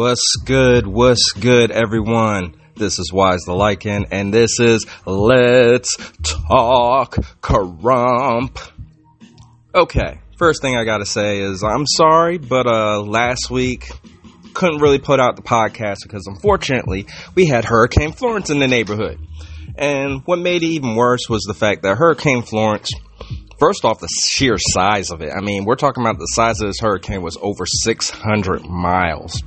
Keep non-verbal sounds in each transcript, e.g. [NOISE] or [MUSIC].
What's good? What's good, everyone? This is Wise the Lycan, and this is Let's Talk Krump. Okay, first thing I gotta say is I'm sorry, but uh, last week couldn't really put out the podcast because unfortunately we had Hurricane Florence in the neighborhood. And what made it even worse was the fact that Hurricane Florence first off the sheer size of it i mean we're talking about the size of this hurricane was over 600 miles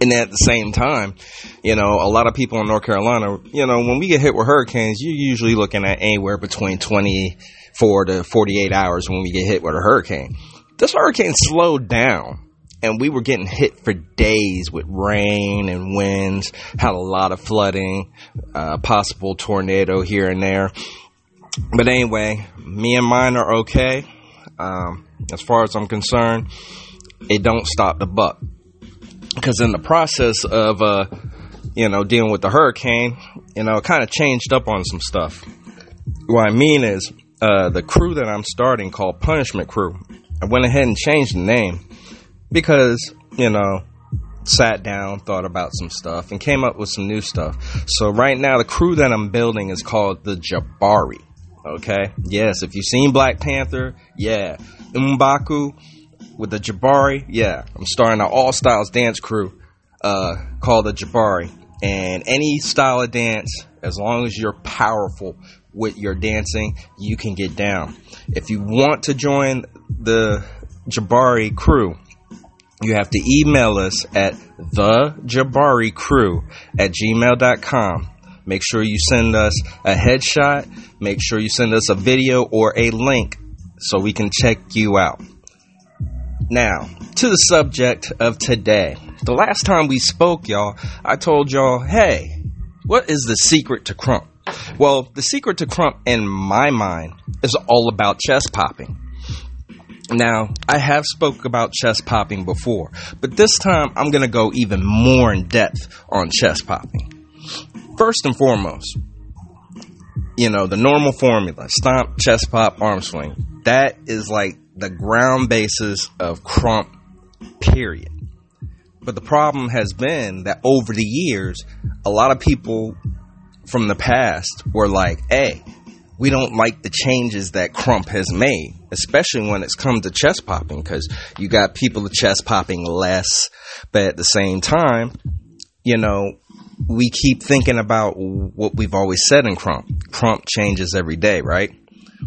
and at the same time, you know, a lot of people in North Carolina, you know, when we get hit with hurricanes, you're usually looking at anywhere between 24 to 48 hours when we get hit with a hurricane. This hurricane slowed down and we were getting hit for days with rain and winds, had a lot of flooding, uh, possible tornado here and there. But anyway, me and mine are okay. Um, as far as I'm concerned, it don't stop the buck because in the process of uh, you know dealing with the hurricane, you know, kind of changed up on some stuff. What I mean is uh, the crew that I'm starting called Punishment Crew. I went ahead and changed the name because you know sat down, thought about some stuff, and came up with some new stuff. So right now, the crew that I'm building is called the Jabari. Okay, yes, if you've seen Black Panther, yeah, M'Baku with the Jabari. Yeah, I'm starting an all styles dance crew uh, called the Jabari. And any style of dance, as long as you're powerful with your dancing, you can get down. If you want to join the Jabari crew, you have to email us at thejabaricrew at gmail.com. Make sure you send us a headshot. Make sure you send us a video or a link so we can check you out. Now, to the subject of today. The last time we spoke, y'all, I told y'all, hey, what is the secret to krump? Well, the secret to krump in my mind is all about chest popping. Now, I have spoke about chest popping before, but this time I'm going to go even more in depth on chest popping. First and foremost, you know, the normal formula, stomp, chest pop, arm swing. That is like the ground basis of krump, period. But the problem has been that over the years, a lot of people from the past were like, hey, we don't like the changes that Krump has made, especially when it's come to chest popping, because you got people chest popping less, but at the same time, you know, we keep thinking about what we've always said in Krump. Krump changes every day, right?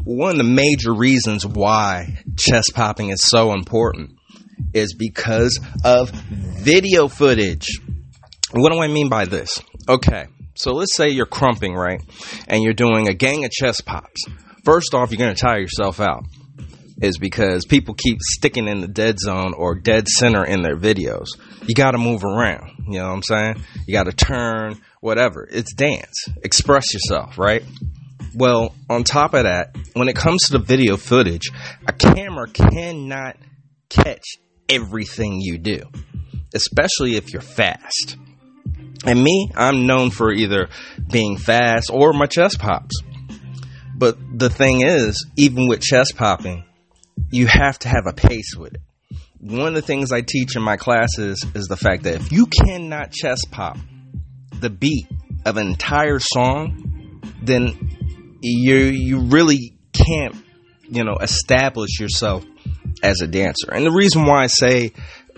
one of the major reasons why chest popping is so important is because of video footage. What do I mean by this? Okay, so let's say you're krumping, right? And you're doing a gang of chest pops. First off, you're going to tire yourself out. Is because people keep sticking in the dead zone or dead center in their videos. You got to move around. You know what I'm saying? You got to turn, whatever. It's dance. Express yourself, right? Well, on top of that, when it comes to the video footage, a camera cannot catch everything you do, especially if you're fast. And me, I'm known for either being fast or my chest pops. But the thing is, even with chest popping, you have to have a pace with it. One of the things I teach in my classes is the fact that if you cannot chest pop the beat of an entire song, then you you really can't you know establish yourself as a dancer. And the reason why I say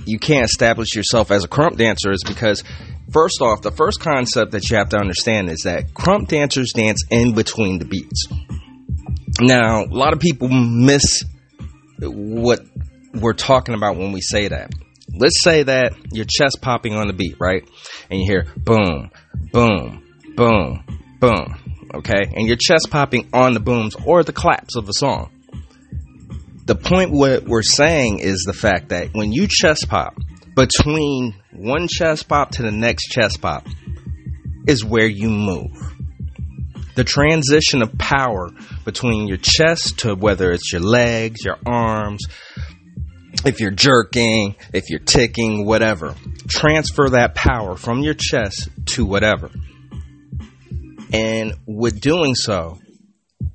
you can't establish yourself as a krump dancer is because first off, the first concept that you have to understand is that krump dancers dance in between the beats. Now, a lot of people miss what we're talking about when we say that. Let's say that you're chest popping on the beat, right? And you hear boom, boom, boom, boom okay? And you're chest popping on the booms or the claps of the song. The point what we're saying is the fact that when you chest pop, between one chest pop to the next chest pop is where you move. The transition of power between your chest to whether it's your legs, your arms, if you're jerking, if you're ticking, whatever, transfer that power from your chest to whatever. And with doing so,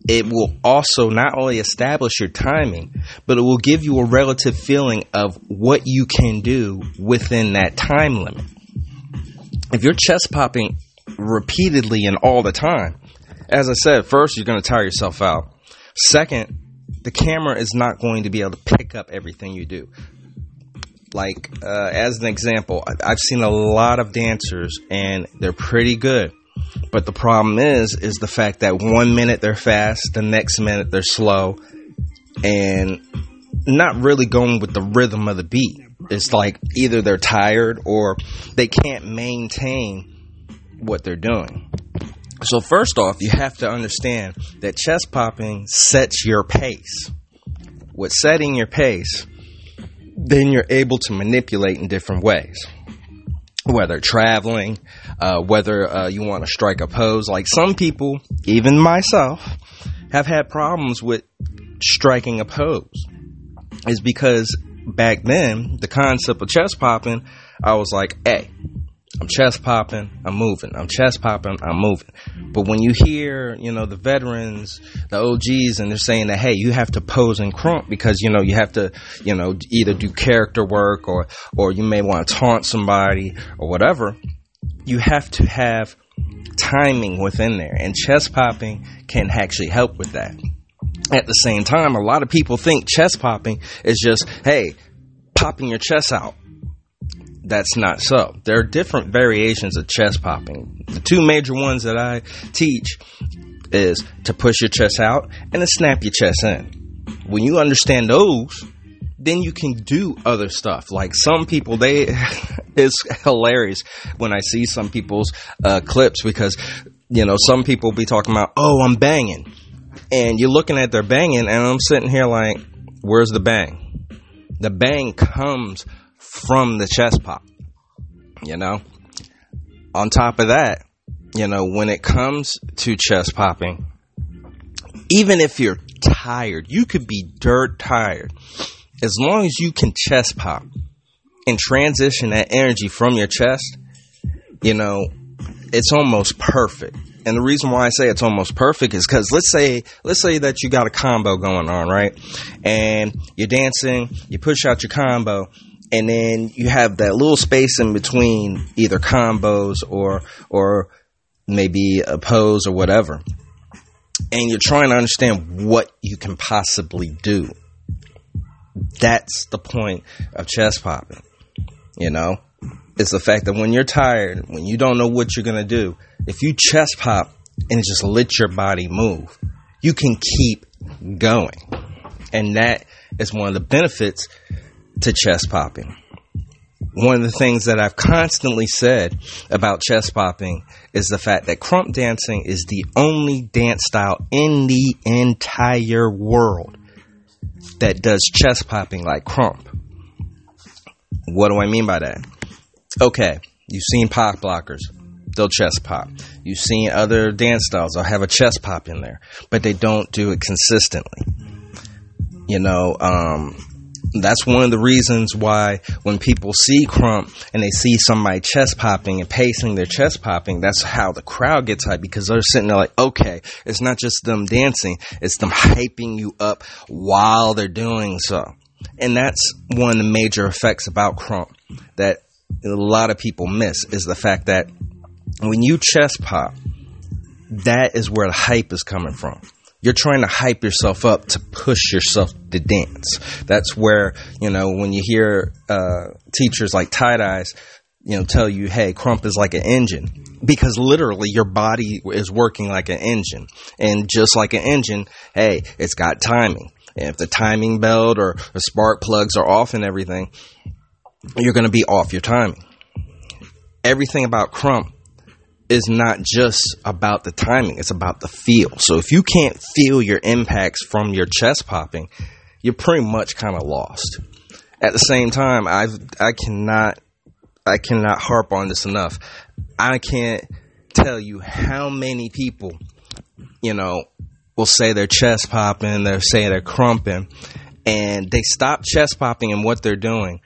it will also not only establish your timing, but it will give you a relative feeling of what you can do within that time limit. If you're chest popping repeatedly and all the time, as I said, first, you're going to tire yourself out. Second, the camera is not going to be able to pick up everything you do. Like, uh, as an example, I've seen a lot of dancers and they're pretty good. But the problem is, is the fact that one minute they're fast, the next minute they're slow, and not really going with the rhythm of the beat. It's like either they're tired or they can't maintain what they're doing. So first off, you have to understand that chest popping sets your pace. With setting your pace, then you're able to manipulate in different ways. Whether traveling, uh, whether uh, you want to strike a pose. Like some people, even myself, have had problems with striking a pose. Is because back then, the concept of chest popping, I was like, hey, I'm chest popping, I'm moving. I'm chest popping, I'm moving. But when you hear, you know, the veterans, the OGs, and they're saying that, hey, you have to pose and krump because, you know, you have to, you know, either do character work or, or you may want to taunt somebody or whatever. You have to have timing within there, and chest popping can actually help with that. At the same time, a lot of people think chest popping is just, hey, popping your chest out that's not so. There are different variations of chest popping. The two major ones that I teach is to push your chest out and to snap your chest in. When you understand those, then you can do other stuff. Like some people, they [LAUGHS] it's hilarious when I see some people's uh, clips because you know some people be talking about, oh, I'm banging, and you're looking at their banging, and I'm sitting here like, where's the bang? The bang comes from the chest pop. You know? On top of that, you know, when it comes to chest popping, even if you're tired, you could be dirt tired. As long as you can chest pop and transition that energy from your chest, you know, it's almost perfect. And the reason why I say it's almost perfect is because let's say let's say that you got a combo going on, right? And you're dancing, you push out your combo, and then you have that little space in between either combos or or maybe a pose or whatever. And you're trying to understand what you can possibly do. That's the point of chest popping you know? It's the fact that when you're tired when you don't know what you're going to do if you chest pop and just let your body move you can keep going. And that is one of the benefits to chest popping. One of the things that I've constantly said about chest popping is the fact that krump dancing is the only dance style in the entire world that does chest popping like krump. What do I mean by that? Okay, you've seen pop lockers. They'll chest pop. You've seen other dance styles. They'll have a chest pop in there, but they don't do it consistently. You know, um, that's one of the reasons why when people see Krump and they see somebody chest popping and pacing their chest popping, that's how the crowd gets hyped because they're sitting there like, okay, it's not just them dancing, it's them hyping you up while they're doing so. And that's one of the major effects about Krump that a lot of people miss is the fact that when you chest pop, that is where the hype is coming from you're trying to hype yourself up to push yourself to dance. That's where, you know, when you hear uh, teachers like Tight Eyez, you know, tell you, hey, krump is like an engine. Because literally your body is working like an engine. And just like an engine, hey, it's got timing. And if the timing belt or the spark plugs are off and everything, you're going to be off your timing. Everything about krump is not just about the timing, it's about the feel. So if you can't feel your impacts from your chest popping, you're pretty much kind of lost. At the same time, I I cannot I cannot harp on this enough. I can't tell you how many people, you know, will say they're chest popping, they're saying they're krumping, and they stop chest popping and what they're doing,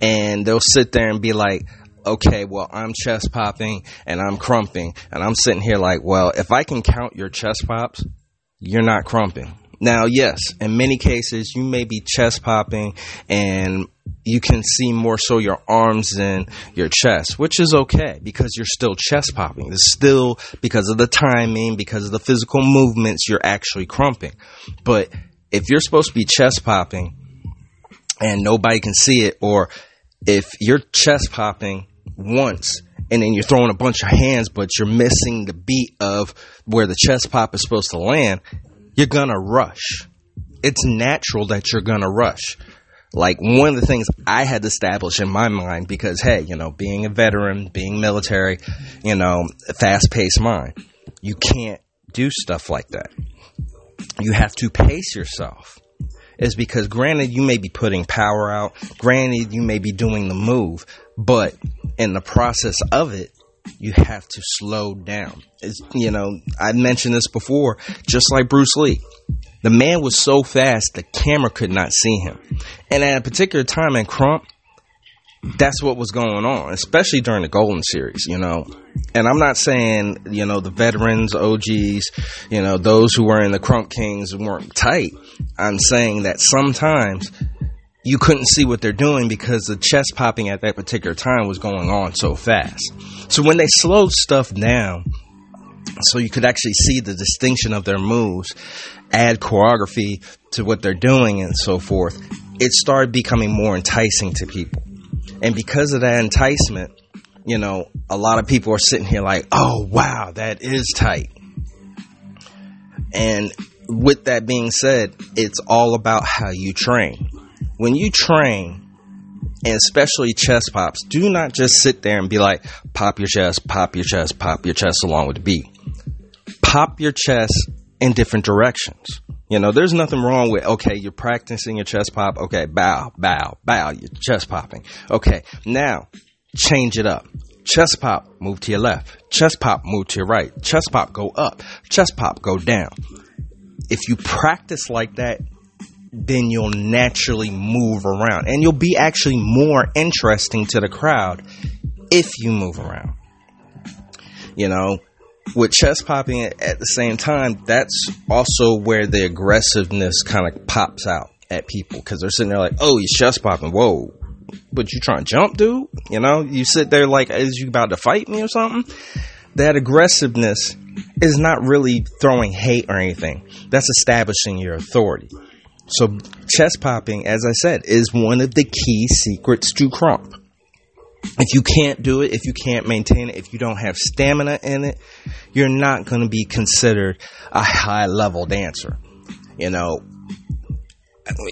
and they'll sit there and be like, okay, well, I'm chest popping and I'm krumping. And I'm sitting here like, well, if I can count your chest pops, you're not krumping. Now, yes, in many cases, you may be chest popping and you can see more so your arms than your chest, which is okay because you're still chest popping. It's still because of the timing, because of the physical movements, you're actually krumping. But if you're supposed to be chest popping and nobody can see it, or if you're chest popping once and then you're throwing a bunch of hands, but you're missing the beat of where the chest pop is supposed to land, you're gonna rush. It's natural that you're gonna rush. Like one of the things I had to establish in my mind because, hey, you know, being a veteran, being military, you know, fast paced mind, you can't do stuff like that. You have to pace yourself. Is because granted you may be putting power out, granted you may be doing the move, but in the process of it, you have to slow down. It's, you know, I mentioned this before, just like Bruce Lee. The man was so fast the camera could not see him. And at a particular time in Krump, that's what was going on, especially during the Golden Series, you know. And I'm not saying, you know, the veterans, OGs, you know, those who were in the Krump Kings weren't tight. I'm saying that sometimes you couldn't see what they're doing because the chest popping at that particular time was going on so fast. So when they slowed stuff down, so you could actually see the distinction of their moves, add choreography to what they're doing and so forth, it started becoming more enticing to people. And because of that enticement, you know, a lot of people are sitting here like, oh, wow, that is tight. And with that being said, it's all about how you train. When you train, and especially chest pops, do not just sit there and be like, pop your chest, pop your chest, pop your chest along with the beat. Pop your chest in different directions. You know, there's nothing wrong with, okay, you're practicing your chest pop. Okay, bow, bow, bow, you're chest popping. Okay, now change it up. Chest pop, move to your left. Chest pop, move to your right. Chest pop, go up. Chest pop, go down. If you practice like that, then you'll naturally move around and you'll be actually more interesting to the crowd if you move around. You know, with chest popping at the same time, that's also where the aggressiveness kind of pops out at people because they're sitting there like, oh, he's chest popping. Whoa. But you trying to jump, dude? You know, you sit there like, is you about to fight me or something? That aggressiveness is not really throwing hate or anything. That's establishing your authority. So, chest popping, as I said, is one of the key secrets to Krump. If you can't do it, if you can't maintain it, if you don't have stamina in it, you're not going to be considered a high level dancer. You know,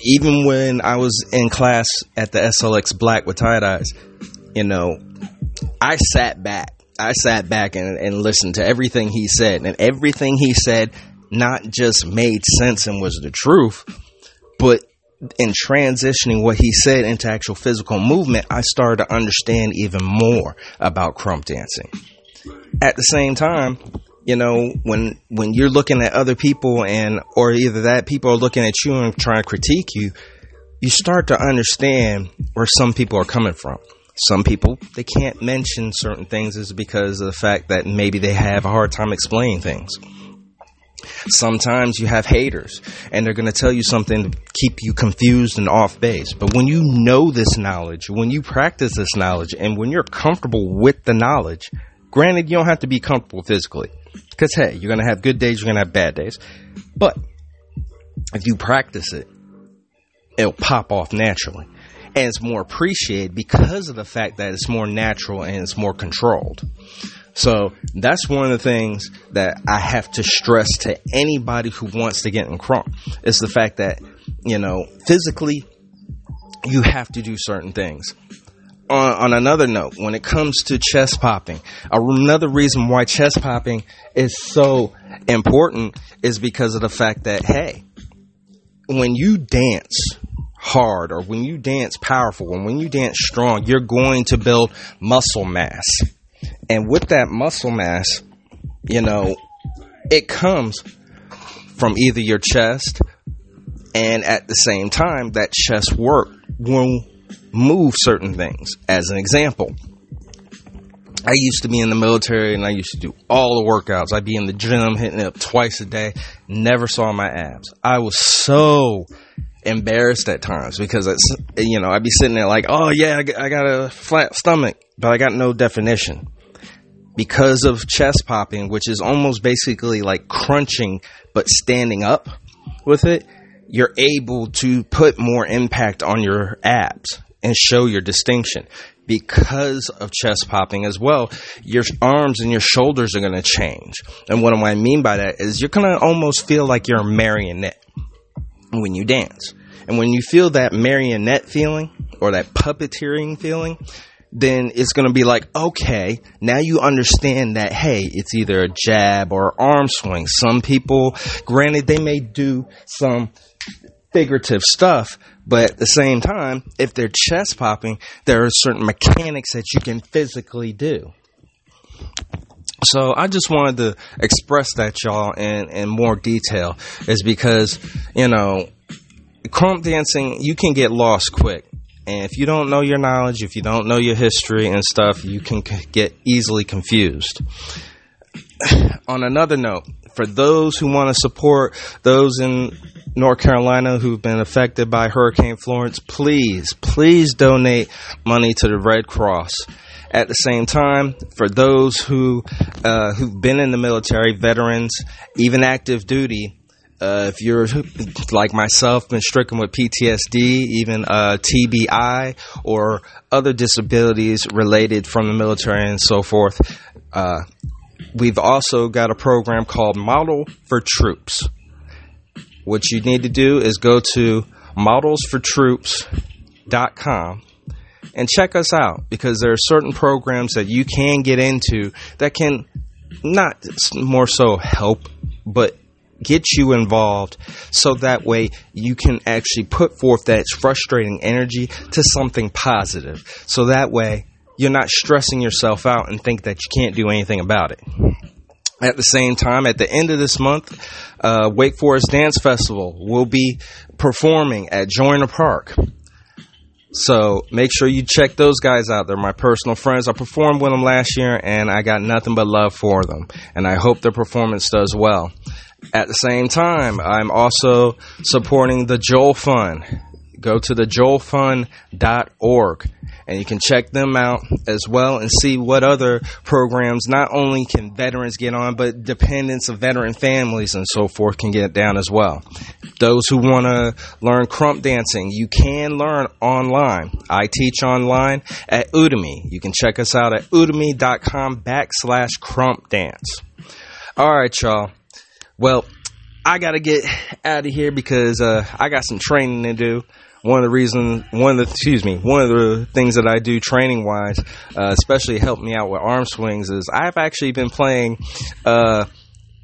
even when I was in class at the SLX Black with Tight Eyez, you know, I sat back. I sat back and, and listened to everything he said, and everything he said not just made sense and was the truth, but in transitioning what he said into actual physical movement, I started to understand even more about krump dancing. At the same time, you know, when when you're looking at other people and or either that people are looking at you and trying to critique you, you start to understand where some people are coming from. Some people they can't mention certain things is because of the fact that maybe they have a hard time explaining things. Sometimes you have haters and they're going to tell you something to keep you confused and off base. But when you know this knowledge, when you practice this knowledge, and when you're comfortable with the knowledge, granted, you don't have to be comfortable physically. Because, hey, you're going to have good days, you're going to have bad days. But if you practice it, it'll pop off naturally. And it's more appreciated because of the fact that it's more natural and it's more controlled. So that's one of the things that I have to stress to anybody who wants to get in krump. Is the fact that, you know, physically, you have to do certain things. On, on another note, when it comes to chest popping, uh, another reason why chest popping is so important is because of the fact that, hey, when you dance hard or when you dance powerful and when you dance strong, you're going to build muscle mass and with that muscle mass, you know, it comes from either your chest and at the same time that chest work will move certain things. As an example, I used to be in the military and I used to do all the workouts. I'd be in the gym hitting it up twice a day. Never saw my abs. I was so embarrassed at times because it's, you know, I'd be sitting there like, oh yeah, I got a flat stomach, but I got no definition. Because of chest popping, which is almost basically like crunching, but standing up with it, you're able to put more impact on your abs and show your distinction because of chest popping as well, your arms and your shoulders are going to change. And what I mean by that is you're going to almost feel like you're a marionette when you dance. And when you feel that marionette feeling or that puppeteering feeling, then it's going to be like, okay, now you understand that, hey, it's either a jab or arm swing. Some people, granted, they may do some figurative stuff, but at the same time, if they're chest popping, there are certain mechanics that you can physically do. So I just wanted to express that y'all in, in more detail is because, you know, krump dancing, you can get lost quick. And if you don't know your knowledge, if you don't know your history and stuff, you can get easily confused. [SIGHS] On another note, for those who want to support those in North Carolina who've been affected by Hurricane Florence, please, please donate money to the Red Cross. At the same time, for those who uh, who've been in the military, veterans, even active duty, uh, if you're like myself, been stricken with PTSD, even uh, TBI, or other disabilities related from the military and so forth, uh, we've also got a program called Model for Troops. What you need to do is go to modelsfortroops.com and check us out because there are certain programs that you can get into that can not more so help, but get you involved so that way you can actually put forth that frustrating energy to something positive. So that way you're not stressing yourself out and think that you can't do anything about it. At the same time, at the end of this month, uh, Wake Forest Dance Festival will be performing at Joyner Park. So make sure you check those guys out. They're my personal friends. I performed with them last year and I got nothing but love for them. And I hope their performance does well. At the same time, I'm also supporting the Joel Fund. Go to the joelfund.org and you can check them out as well and see what other programs not only can veterans get on, but dependents of veteran families and so forth can get down as well. Those who want to learn krump dancing, you can learn online. I teach online at Udemy. You can check us out at udemy.com backslash krump dance. All right, y'all. Well, I got to get out of here because uh, I got some training to do one of the reasons, one of the, excuse me, one of the things that I do training wise, uh, especially help me out with arm swings is I've actually been playing, uh,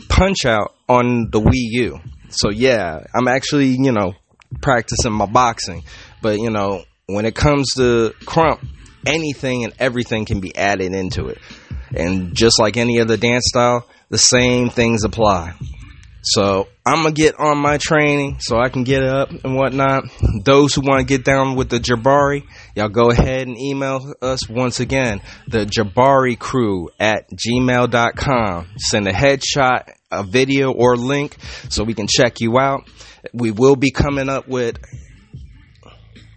punch out on the Wii U. So yeah, I'm actually, you know, practicing my boxing, but you know, when it comes to krump, anything and everything can be added into it. And just like any other dance style, the same things apply. So I'm gonna get on my training so I can get up and whatnot. Those who want to get down with the Jabari, y'all go ahead and email us once again, the Jabari crew at gmail.com. Send a headshot, a video or link so we can check you out. We will be coming up with,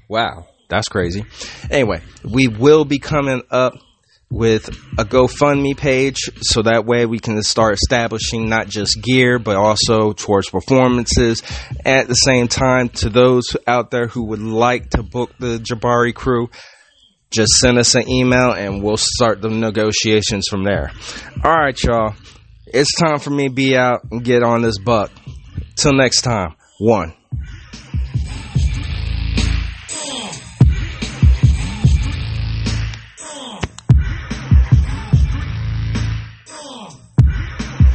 wow, that's crazy. Anyway, we will be coming up with a GoFundMe page so that way we can start establishing not just gear but also towards performances. At the same time, to those out there who would like to book the Jabari crew, just send us an email and we'll start the negotiations from there. All right, y'all. It's time for me to be out and get on this buck. Till next time, one.